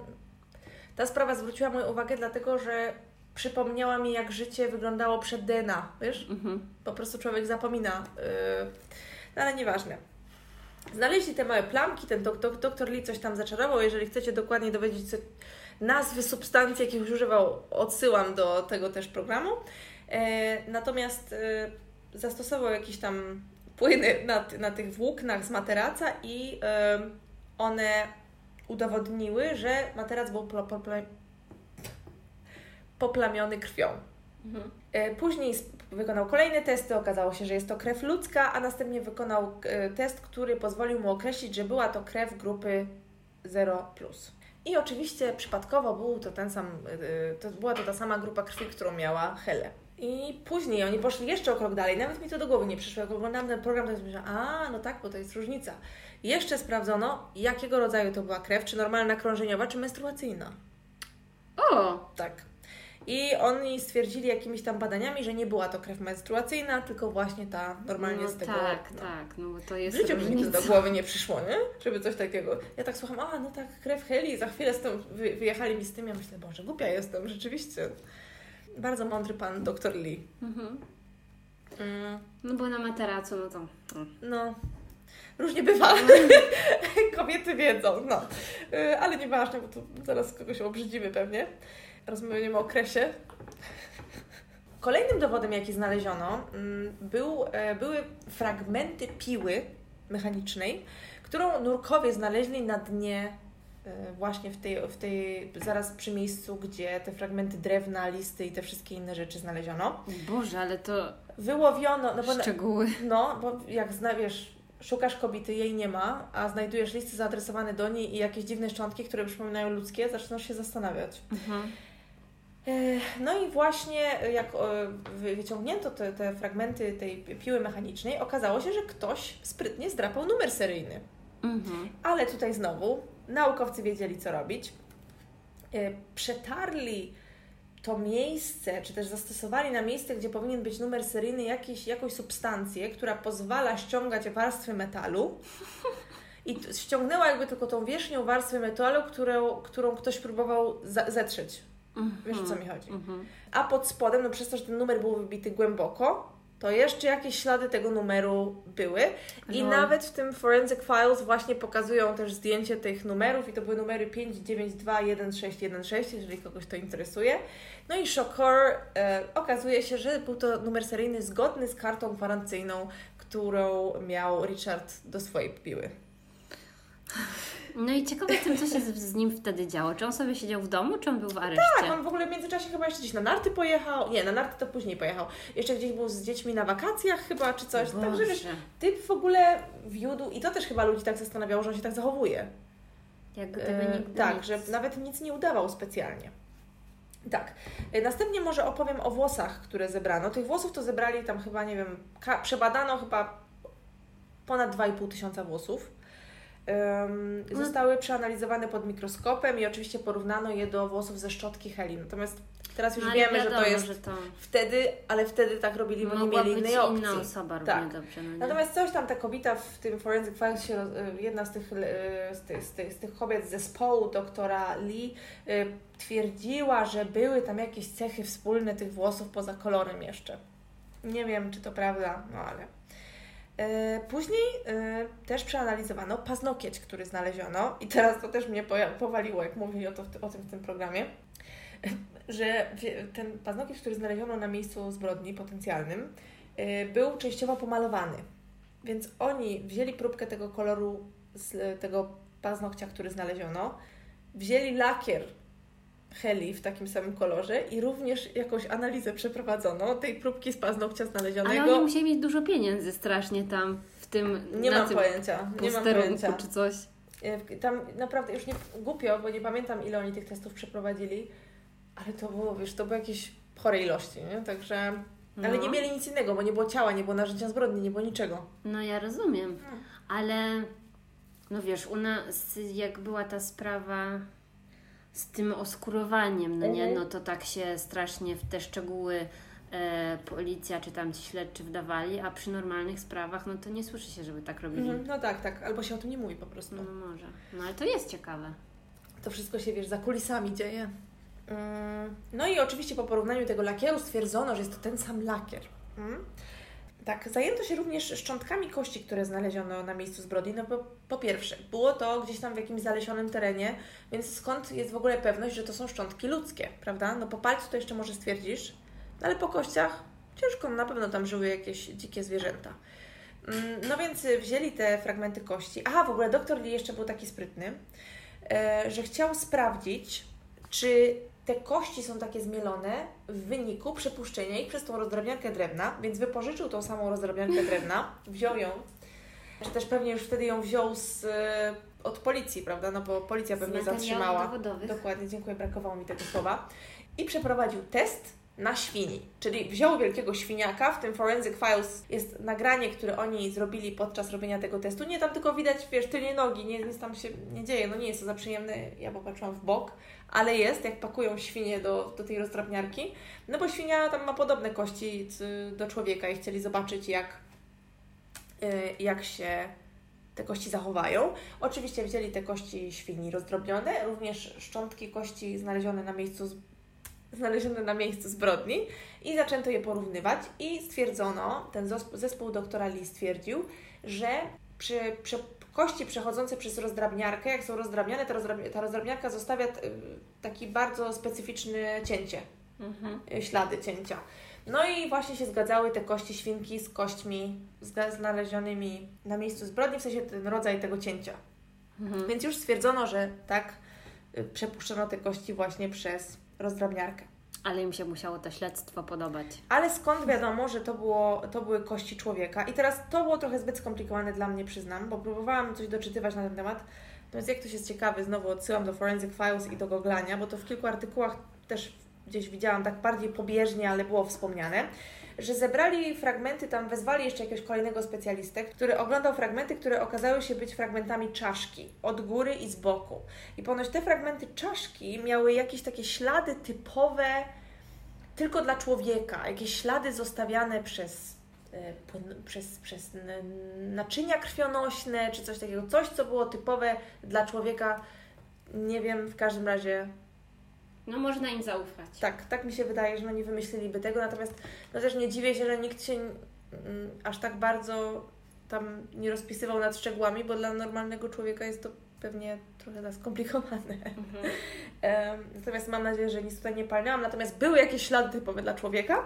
ta sprawa zwróciła moją uwagę, dlatego że przypomniała mi, jak życie wyglądało przed DNA, wiesz? Mhm. Po prostu człowiek zapomina. Yy, no ale nieważne. Znaleźli te małe plamki, ten dok, dok, doktor Lee coś tam zaczarował. Jeżeli chcecie dokładnie dowiedzieć się nazwy substancji, jakich używał, odsyłam do tego też programu. E, natomiast e, zastosował jakieś tam płyny na, na tych włóknach z materaca i e, one udowodniły, że materac był poplamiony krwią. Mhm. E, Później wykonał kolejne testy, okazało się, że jest to krew ludzka, a następnie wykonał e, test, który pozwolił mu określić, że była to krew grupy 0. I oczywiście przypadkowo był to ten sam, e, to była to ta sama grupa krwi, którą miała Hele. I później oni poszli jeszcze o krok dalej. Nawet mi to do głowy nie przyszło. Jak oglądam ten program, to jest myślę, a no tak, bo to jest różnica. Jeszcze sprawdzono, jakiego rodzaju to była krew, czy normalna krążeniowa, czy menstruacyjna. O! Tak. I oni stwierdzili jakimiś tam badaniami, że nie była to krew menstruacyjna, tylko właśnie ta normalnie no z tego. tak, no. tak, no bo to W jest życiu by mi to do głowy nie przyszło, nie? Żeby coś takiego. Ja tak słucham, a no tak, krew Heli, za chwilę stąd wy, wyjechali mi z tym. Ja myślę, Boże, głupia jestem, rzeczywiście. Bardzo mądry pan doktor Lee. Mhm. Mm, No bo na materacu, no to... no. no, różnie bywa. [LAUGHS] Kobiety wiedzą, no. Y, Ale nieważne, bo tu zaraz kogoś obrzydzimy pewnie. Rozmawiamy o kresie. Kolejnym dowodem, jaki znaleziono, mm, był, e, były fragmenty piły mechanicznej, którą nurkowie znaleźli na dnie e, właśnie w tej, w tej, zaraz przy miejscu, gdzie te fragmenty drewna, listy i te wszystkie inne rzeczy znaleziono. Boże, ale to Wyłowiono, no bo, szczegóły. no, bo jak zna, wiesz, szukasz kobiety, jej nie ma, a znajdujesz listy zaadresowane do niej i jakieś dziwne szczątki, które przypominają ludzkie, zaczynasz się zastanawiać. Mhm. E, No i właśnie e, jak e, wy- wyciągnięto te, te fragmenty tej piły mechanicznej, okazało się, że ktoś sprytnie zdrapał numer seryjny. Mhm. Ale tutaj znowu naukowcy wiedzieli, co robić. Przetarli to miejsce, czy też zastosowali na miejsce, gdzie powinien być numer seryjny, jakiś, jakąś substancję, która pozwala ściągać warstwy metalu. I ściągnęła jakby tylko tą wierzchnią warstwę metalu, którą, którą ktoś próbował za- zetrzeć. Wiesz o co mi chodzi? Mhm. A pod spodem, no przez to, że ten numer był wybity głęboko, to jeszcze jakieś ślady tego numeru były. I No. nawet w tym Forensic Files właśnie pokazują też zdjęcie tych numerów i to były numery 5921616, jeżeli kogoś to interesuje. No i Shokor e, okazuje się, że był to numer seryjny zgodny z kartą gwarancyjną, którą miał Richard do swojej piły. No i ciekawe jestem, co się z, z nim wtedy działo. Czy on sobie siedział w domu, czy on był w areszcie? Tak, on w ogóle w międzyczasie chyba jeszcze gdzieś na narty pojechał. Nie, na narty to później pojechał. Jeszcze gdzieś był z dziećmi na wakacjach chyba, czy coś. Także wiesz, Boże, typ w ogóle wiódł i to też chyba ludzi tak zastanawiało, że on się tak zachowuje. Jak gdyby E, nigdy tak, nic. że nawet nic nie udawał specjalnie. Tak. E, Następnie może opowiem o włosach, które zebrano. Tych włosów to zebrali tam chyba, nie wiem, przebadano chyba ponad 2,5 tysiąca włosów. No. Zostały przeanalizowane pod mikroskopem i oczywiście porównano je do włosów ze szczotki Heli. Natomiast teraz już No, wiemy, wiadomo, że to jest że to wtedy, ale wtedy tak robili, bo nie mieli być innej opcji. inna osoba Tak. dobrze. No? Natomiast coś tam ta kobieta w tym Forensic Files, y, jedna z tych, y, z, tych, z, tych, z tych kobiet z zespołu doktora Lee y, twierdziła, że były tam jakieś cechy wspólne tych włosów poza kolorem jeszcze. Nie wiem, czy to prawda, no ale. Y, Później y, też przeanalizowano paznokieć, który znaleziono i teraz to też mnie powaliło, jak mówili o, to, o tym w tym programie, że ten paznokieć, który znaleziono na miejscu zbrodni potencjalnym, y, był częściowo pomalowany. Więc oni wzięli próbkę tego koloru tego paznokcia, który znaleziono, wzięli lakier Heli w takim samym kolorze i również jakąś analizę przeprowadzono tej próbki z paznokcia Ale znalezionego. oni musieli mieć dużo pieniędzy strasznie tam w tym Nie mam tym pojęcia, nie mam pojęcia. czy coś. Y, Tam naprawdę już nie głupio, bo nie pamiętam ile oni tych testów przeprowadzili, ale to było, wiesz, to były jakieś chore ilości, nie? Także. Ale No. nie mieli nic innego, bo nie było ciała, nie było narzędzia zbrodni, nie było niczego. No ja rozumiem, ale no wiesz, u nas jak była ta sprawa z tym oskurowaniem, no nie, Mhm. no to tak się strasznie w te szczegóły e, policja czy tam ci śledczy wdawali, a przy normalnych sprawach no to nie słyszy się, żeby tak robili. Mhm, No tak, tak. Albo się o tym nie mówi po prostu. No może. No ale to jest ciekawe. To wszystko się, wiesz, za kulisami dzieje. Mm, No i oczywiście po porównaniu tego lakieru stwierdzono, że jest to ten sam lakier. Mm. Tak, zajęto się również szczątkami kości, które znaleziono na miejscu zbrodni. No bo po pierwsze, było to gdzieś tam w jakimś zalesionym terenie, więc skąd jest w ogóle pewność, że to są szczątki ludzkie, prawda? No po palcu to jeszcze może stwierdzisz, no ale po kościach ciężko, na pewno tam żyły jakieś dzikie zwierzęta. Mm, No więc wzięli te fragmenty kości. Aha, w ogóle doktor Lee jeszcze był taki sprytny, e, że chciał sprawdzić, czy te kości są takie zmielone w wyniku przepuszczenia ich przez tą rozdrabniarkę drewna, więc wypożyczył tą samą rozdrabniarkę [LAUGHS] drewna, wziął ją, czy też pewnie już wtedy ją wziął z, e, od policji, prawda? No bo policja pewnie zatrzymała. dowodowych. Dokładnie, dziękuję, brakowało mi tego słowa. I przeprowadził test na świni. Czyli wziął wielkiego świniaka, w tym Forensic Files jest nagranie, które oni zrobili podczas robienia tego testu. Nie tam tylko widać, wiesz, tylnie nogi, nie, nic tam się nie dzieje, no nie jest to za przyjemne, ja popatrzyłam w bok, ale jest, jak pakują świnie do, do tej rozdrabniarki. No bo świnia tam ma podobne kości do człowieka i chcieli zobaczyć, jak, y, jak się te kości zachowają. Oczywiście wzięli te kości świni rozdrobnione, również szczątki kości znalezione na miejscu znalezione na miejscu zbrodni i zaczęto je porównywać i stwierdzono, ten zespół doktora Lee stwierdził, że przy, przy kości przechodzące przez rozdrabniarkę, jak są rozdrabniane, ta, rozdrabnia, ta rozdrabniarka zostawia taki bardzo specyficzny cięcie, mhm. Y, ślady cięcia. No i właśnie się zgadzały te kości świnki z kośćmi znalezionymi na miejscu zbrodni, w sensie ten rodzaj tego cięcia. Mhm. Więc już stwierdzono, że tak y, przepuszczono te kości właśnie przez rozdrabniarkę. Ale im się musiało to śledztwo podobać. Ale skąd wiadomo, że to, było, to były kości człowieka? I teraz to było trochę zbyt skomplikowane dla mnie, przyznam, bo próbowałam coś doczytywać na ten temat. Natomiast jak ktoś jest ciekawy, znowu odsyłam do Forensic Files i do googlania, bo to w kilku artykułach też gdzieś widziałam tak bardziej pobieżnie, ale było wspomniane, że zebrali fragmenty, tam wezwali jeszcze jakiegoś kolejnego specjalistę, który oglądał fragmenty, które okazały się być fragmentami czaszki, od góry i z boku. I ponoć te fragmenty czaszki miały jakieś takie ślady typowe tylko dla człowieka, jakieś ślady zostawiane przez e, przez, przez naczynia krwionośne, czy coś takiego, coś, co było typowe dla człowieka. Nie wiem, w każdym razie no można im zaufać. Tak, tak mi się wydaje, że no nie wymyśliliby tego, natomiast no też nie dziwię się, że nikt się mm, aż tak bardzo tam nie rozpisywał nad szczegółami, bo dla normalnego człowieka jest to pewnie trochę za skomplikowane. Mhm. natomiast mam nadzieję, że nic tutaj nie palnęłam. Natomiast były jakieś ślady typowe dla człowieka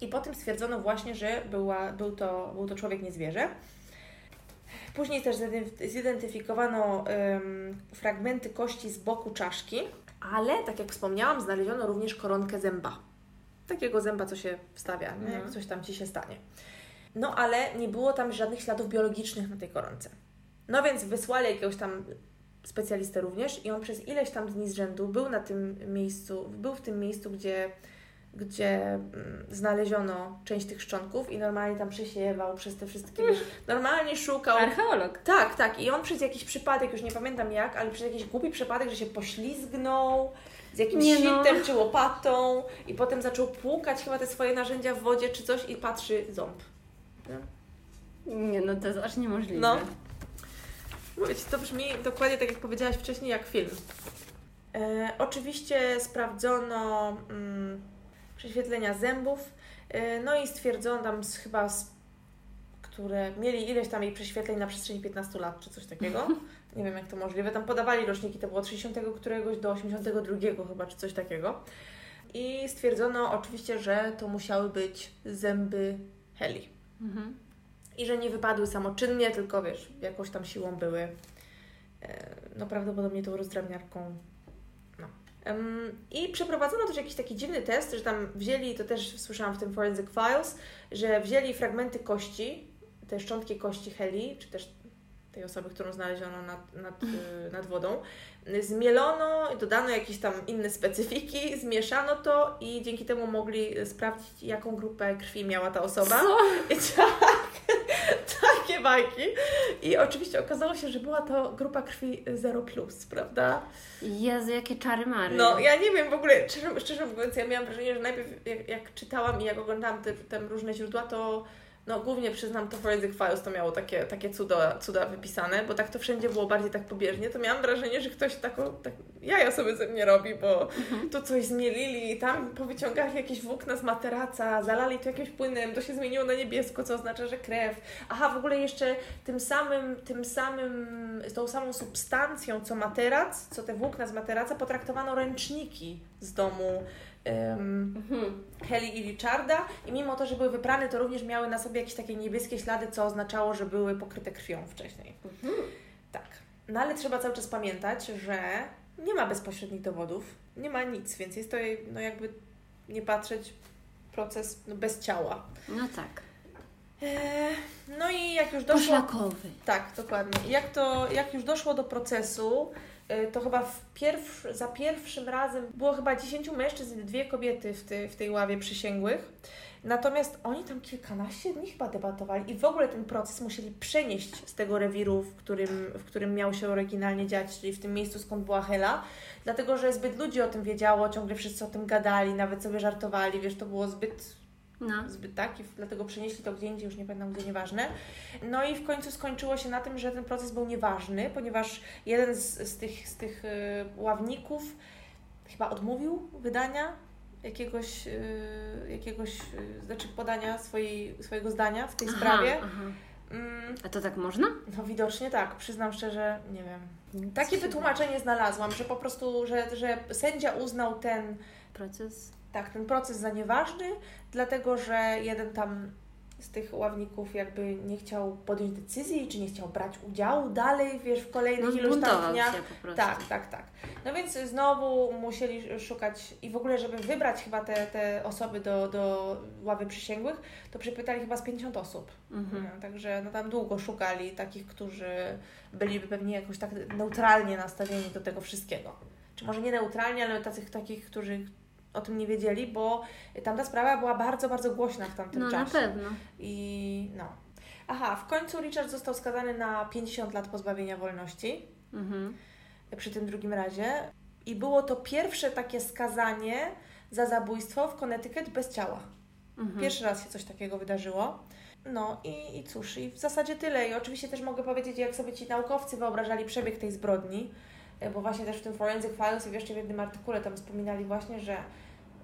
i potem stwierdzono właśnie, że była, był, to, był to człowiek, nie zwierzę. Później też zidentyfikowano fragmenty kości z boku czaszki, ale tak jak wspomniałam, znaleziono również koronkę zęba. Takiego zęba, co się wstawia, nie? jak mhm. coś tam ci się stanie. No ale nie było tam żadnych śladów biologicznych na tej koronce. No więc wysłali jakiegoś tam specjalistę również i on przez ileś tam dni z rzędu był na tym miejscu, był w tym miejscu, gdzie gdzie mm, znaleziono część tych szczątków i normalnie tam przesiewał przez te wszystkie, wiesz, normalnie szukał. Archeolog. Tak, tak. I on przez jakiś przypadek, już nie pamiętam jak, ale przez jakiś głupi przypadek, że się poślizgnął z jakimś nie no. sitem czy łopatą i potem zaczął płukać chyba te swoje narzędzia w wodzie czy coś i patrzy ząb. Nie, no to jest aż niemożliwe. No. Mówię to brzmi dokładnie tak jak powiedziałaś wcześniej, jak film. E, oczywiście sprawdzono... Mm, prześwietlenia zębów. Y, no i stwierdzono tam z, chyba, z, które mieli ileś tam jej prześwietleń na przestrzeni 15 lat, czy coś takiego. [LAUGHS] Nie wiem, jak to możliwe. Tam podawali roczniki, to było od 60 któregoś do 82 chyba, czy coś takiego. I stwierdzono oczywiście, że to musiały być zęby Heli. Mhm. I że nie wypadły samoczynnie, tylko wiesz, jakąś tam siłą były e, no prawdopodobnie tą rozdrabniarką i przeprowadzono też jakiś taki dziwny test, że tam wzięli, to też słyszałam w tym Forensic Files, że wzięli fragmenty kości, te szczątki kości Heli, czy też tej osoby, którą znaleziono nad, nad, y, nad wodą, zmielono, dodano jakieś tam inne specyfiki, zmieszano to i dzięki temu mogli sprawdzić, jaką grupę krwi miała ta osoba. Co? [LAUGHS] I tak, [LAUGHS] takie bajki. I oczywiście okazało się, że była to grupa krwi 0, prawda? Jezu, jakie czary mary. No, ja nie wiem w ogóle, szczerze, szczerze mówiąc, ja miałam wrażenie, że najpierw jak, jak czytałam i jak oglądałam te, te różne źródła, to no głównie przyznam, to Forensic Files to miało takie, takie cuda, cuda wypisane, bo tak to wszędzie było bardziej tak pobieżnie, to miałam wrażenie, że ktoś taką, tak jaja sobie ze mnie robi, bo mhm. tu coś zmielili, tam powyciągali jakieś włókna z materaca, zalali to jakimś płynem, to się zmieniło na niebiesko, co oznacza, że krew. Aha, w ogóle jeszcze tym samym, tym samym, tą samą substancją, co materac, co te włókna z materaca, potraktowano ręczniki z domu um, Kelly i Richarda i mimo to, że były wyprane, to również miały na sobie jakieś takie niebieskie ślady, co oznaczało, że były pokryte krwią wcześniej. Mhm. Tak. No ale trzeba cały czas pamiętać, że nie ma bezpośrednich dowodów, nie ma nic, więc jest to no jakby nie patrzeć proces no, bez ciała. No tak. E, no i jak już doszło... Poszlakowy. Tak, dokładnie. Jak, to, jak już doszło do procesu, to chyba pierw, za pierwszym razem było chyba 10 mężczyzn dwie kobiety w, ty, w tej ławie przysięgłych. Natomiast oni tam kilkanaście dni chyba debatowali i w ogóle ten proces musieli przenieść z tego rewiru, w którym, w którym miał się oryginalnie dziać, czyli w tym miejscu, skąd była Hela, dlatego że zbyt ludzi o tym wiedziało, ciągle wszyscy o tym gadali, nawet sobie żartowali, wiesz, to było zbyt No. zbyt tak i dlatego przenieśli to gdzie indziej, już nie pamiętam gdzie, nieważne. No i w końcu skończyło się na tym, że ten proces był nieważny, ponieważ jeden z, z tych, z tych y, ławników chyba odmówił wydania jakiegoś, y, jakiegoś y, znaczy podania swojej, swojego zdania w tej sprawie. aha. Mm, A to tak można? no widocznie tak, przyznam szczerze, nie wiem. Takie wytłumaczenie znalazłam, że po prostu, że, że sędzia uznał ten Proces. Tak, ten proces za nieważny, dlatego że jeden tam z tych ławników jakby nie chciał podjąć decyzji, czy nie chciał brać udziału dalej, wiesz, w No kolejnych iluś tam dniach. Tak, tak, tak. No więc znowu musieli szukać i w ogóle, żeby wybrać chyba te, te osoby do, do ławy przysięgłych, to przypytali chyba z 50 osób. Mhm. No, także no, tam długo szukali takich, którzy byliby pewnie jakoś tak neutralnie nastawieni do tego wszystkiego. Czy może nie neutralnie, ale tacy, takich, którzy o tym nie wiedzieli, bo tamta sprawa była bardzo, bardzo głośna w tamtym No na czasie. pewno. I no. Aha, w końcu Richard został skazany na 50 lat pozbawienia wolności Mhm. przy tym drugim razie. I było to pierwsze takie skazanie za zabójstwo w Connecticut bez ciała. Mhm. Pierwszy raz się coś takiego wydarzyło. No i, i cóż, i w zasadzie tyle. I oczywiście też mogę powiedzieć, jak sobie ci naukowcy wyobrażali przebieg tej zbrodni, e, bo właśnie też w tym Forensic Files i jeszcze w jednym artykule tam wspominali właśnie, że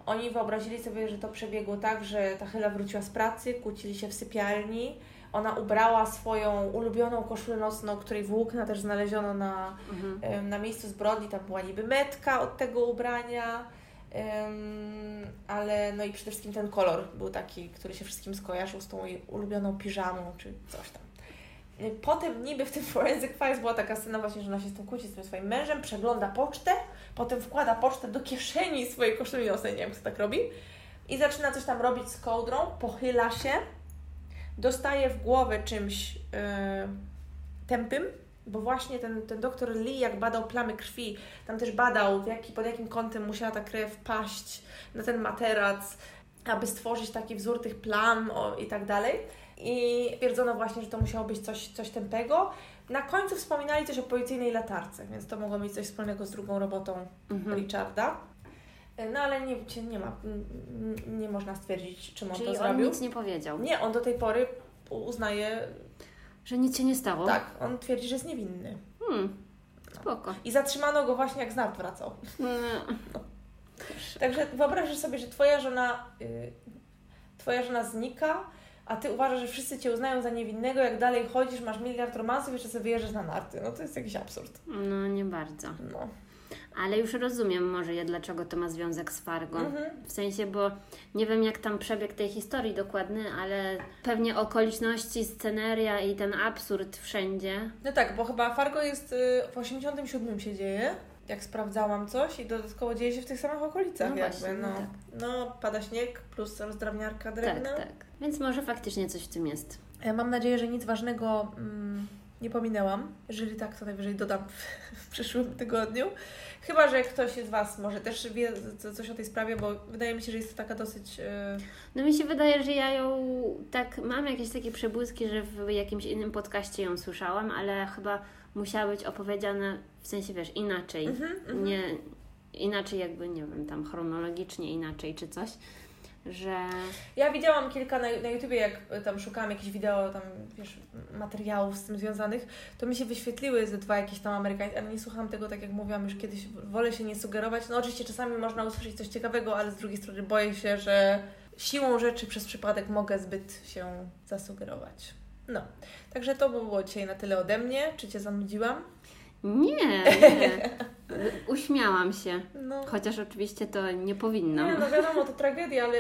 oni wyobrazili sobie, że to przebiegło tak, że ta Hyla wróciła z pracy, kłócili się w sypialni, ona ubrała swoją ulubioną koszulę nocną, której włókna też znaleziono na, Mhm. na miejscu zbrodni, tam była niby metka od tego ubrania, em, ale no i przede wszystkim ten kolor był taki, który się wszystkim skojarzył z tą jej ulubioną piżamą czy coś tam. Potem niby w tym Forensic Files była taka scena właśnie, że ona się z tym kłóci z tym swoim mężem, przegląda pocztę, potem wkłada pocztę do kieszeni swojej koszuli nocnej, nie wiem kto tak robi, i zaczyna coś tam robić z kołdrą, pochyla się, dostaje w głowę czymś yy, tępym, bo właśnie ten, ten doktor Lee, jak badał plamy krwi, tam też badał, jaki, pod jakim kątem musiała ta krew paść na ten materac, aby stworzyć taki wzór tych plam o, i tak dalej. I twierdzono właśnie, że to musiało być coś, coś tępego. Na końcu wspominali coś o policyjnej latarce, więc to mogło mieć coś wspólnego z drugą robotą Mhm. Richarda. No ale nie, nie ma, nie, można stwierdzić, czym on Czyli to on zrobił. nic nie powiedział. Nie, on do tej pory uznaje, Że nic się nie stało? tak, on twierdzi, że jest niewinny. Hmm. Spoko. I zatrzymano go właśnie jak z wracał. Mm. Także wyobraź sobie, że twoja żona, y, twoja żona znika, a ty uważasz, że wszyscy cię uznają za niewinnego, jak dalej chodzisz, masz miliard romansów i jeszcze sobie wyjeżdżasz na narty. No to jest jakiś absurd. No nie bardzo. No. Ale już rozumiem może ja, dlaczego to ma związek z Fargo. Mhm. W sensie, bo nie wiem jak tam przebieg tej historii dokładny, ale pewnie okoliczności, sceneria i ten absurd wszędzie. No tak, bo chyba Fargo jest y, w 87 się dzieje, jak sprawdzałam coś i dodatkowo dzieje się w tych samych okolicach No jakby, właśnie, no. no tak. No, pada śnieg plus rozdrabniarka drewna. Tak, tak. Więc może faktycznie coś w tym jest. Ja mam nadzieję, że nic ważnego mm, nie pominęłam. Jeżeli tak, to najwyżej dodam w, [LAUGHS] w przyszłym tygodniu. Chyba, że ktoś z Was może też wie co- coś o tej sprawie, bo wydaje mi się, że jest to taka dosyć... Yy, No mi się wydaje, że ja ją tak mam jakieś takie przebłyski, że w jakimś innym podcaście ją słyszałam, ale chyba musiała być opowiedziana w sensie, wiesz, inaczej. mhm, mhm. Nie, inaczej jakby, nie wiem, tam chronologicznie inaczej czy coś, że... Ja widziałam kilka na, na YouTubie, jak y, tam szukałam jakichś wideo, tam wiesz, materiałów z tym związanych, to mi się wyświetliły ze dwa jakieś tam amerykańskie, ale nie słuchałam tego, tak jak mówiłam już kiedyś, wolę się nie sugerować. No oczywiście czasami można usłyszeć coś ciekawego, ale z drugiej strony boję się, że siłą rzeczy przez przypadek mogę zbyt się zasugerować. No, także to by było dzisiaj na tyle ode mnie. Czy Cię zanudziłam? Nie, [LAUGHS] nie. Uśmiałam się. No, Chociaż oczywiście to nie powinnam. nie, no wiadomo, to tragedia, ale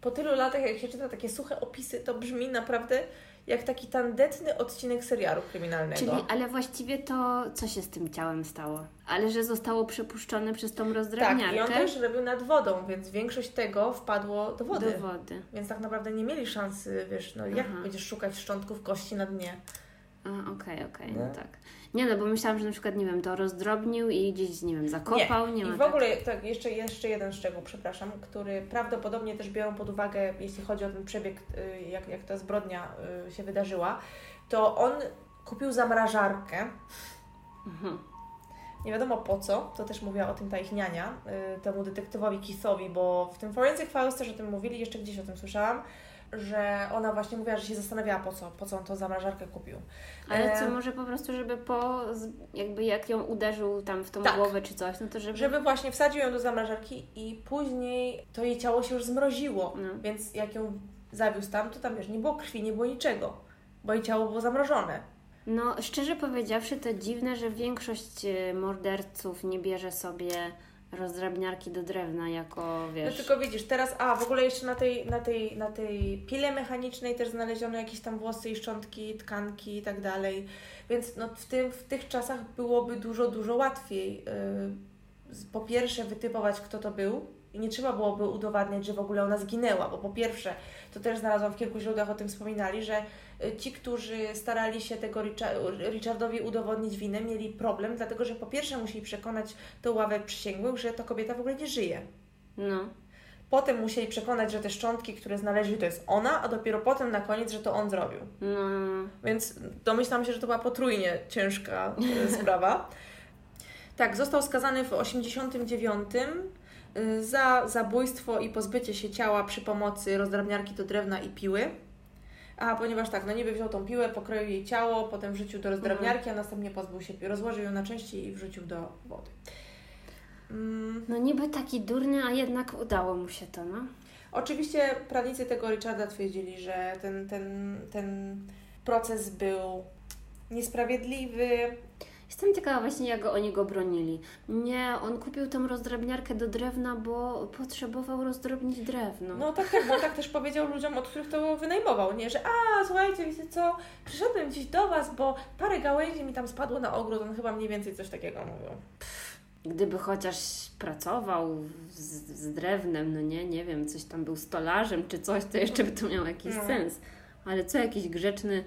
po tylu latach, jak się czyta takie suche opisy, to brzmi naprawdę jak taki tandetny odcinek serialu kryminalnego. Czyli, ale właściwie to co się z tym ciałem stało? Ale że zostało przepuszczone przez tą tak, rozdrabniarkę i on też robił nad wodą, więc większość tego wpadło do wody. do wody. Więc tak naprawdę nie mieli szansy, wiesz, no jak Aha. będziesz szukać szczątków kości na dnie? A, okej, okej, No. no tak. Nie no, bo myślałam, że na przykład, nie wiem, to rozdrobnił i gdzieś, nie wiem, zakopał, nie, I ma w tak. ogóle tak, jeszcze, jeszcze jeden szczegół, przepraszam, który prawdopodobnie też biorą pod uwagę, jeśli chodzi o ten przebieg, y, jak, jak ta zbrodnia y, się wydarzyła, to on kupił zamrażarkę. Mhm. Nie wiadomo po co, to też mówiła o tym ta ich niania, y, temu detektywowi Keithowi, bo w tym Forensic Files też o tym mówili, jeszcze gdzieś o tym słyszałam, że ona właśnie mówiła, że się zastanawiała po co, po co on tą zamrażarkę kupił. Ale E, co, może po prostu, żeby po, jakby jak ją uderzył tam w tą Tak. głowę czy coś, no to żeby... Żeby właśnie wsadził ją do zamrażarki i później to jej ciało się już zmroziło, No. więc jak ją zawiózł tam, to tam wiesz, nie było krwi, nie było niczego, bo jej ciało było zamrożone. No, szczerze powiedziawszy, to dziwne, że większość e, morderców nie bierze sobie rozdrabniarki do drewna jako, No wiesz... tylko widzisz, teraz, a w ogóle jeszcze na tej, na tej, na tej pile mechanicznej też znaleziono jakieś tam włosy i szczątki, tkanki i tak dalej, więc no w, tym, w tych czasach byłoby dużo, dużo łatwiej yy, po pierwsze wytypować kto to był i nie trzeba byłoby udowadniać, że w ogóle ona zginęła, bo po pierwsze, to też znalazłam w kilku źródłach o tym wspominali, że y, ci, którzy starali się tego Richa- Richardowi udowodnić winę, mieli problem, dlatego że po pierwsze musieli przekonać tą ławę przysięgłych, że ta kobieta w ogóle nie żyje. No, Potem musieli przekonać, że te szczątki, które znaleźli, to jest ona, a dopiero potem na koniec, że to on zrobił. no, Więc domyślam się, że to była potrójnie ciężka e, sprawa. Tak, został skazany w 89 y, za zabójstwo i pozbycie się ciała przy pomocy rozdrabniarki do drewna i piły. A ponieważ tak, no niby wziął tą piłę, pokroił jej ciało, potem wrzucił do rozdrabniarki, a następnie pozbył się, rozłożył ją na części i wrzucił do wody. Mm. no niby taki durny, a jednak udało mu się to, no. Oczywiście prawnicy tego Richarda twierdzili, że ten, ten, ten proces był niesprawiedliwy. Jestem ciekawa właśnie, jak oni go bronili. Nie, on kupił tą rozdrabniarkę do drewna, bo potrzebował rozdrobnić drewno. No tak, tak, bo tak też powiedział ludziom, od których to wynajmował, nie? Że a, słuchajcie, wiecie co, przyszedłem dziś do Was, bo parę gałęzi mi tam spadło na ogród, on chyba mniej więcej coś takiego mówił. Gdyby chociaż pracował z, z drewnem, no nie, nie wiem, coś tam był stolarzem czy coś, to jeszcze by to miało jakiś No. sens. Ale co jakiś grzeczny,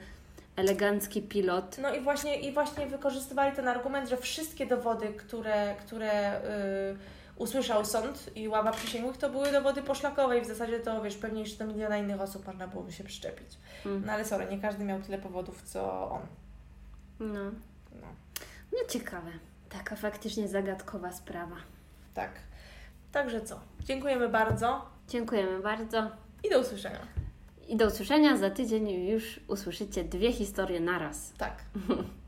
elegancki pilot. No i właśnie, i właśnie wykorzystywali ten argument, że wszystkie dowody, które, które y, usłyszał sąd i ława przysięgłych, to były dowody poszlakowe i w zasadzie to, wiesz, pewnie jeszcze do miliona innych osób można byłoby się przyczepić. Mm. No ale sorry, nie każdy miał tyle powodów, co on. No. No, no ciekawe. Taka faktycznie zagadkowa sprawa. tak. Także co? Dziękujemy bardzo Dziękujemy bardzo. i do usłyszenia. I do usłyszenia. Za tydzień już usłyszycie dwie historie naraz. Tak. [LAUGHS]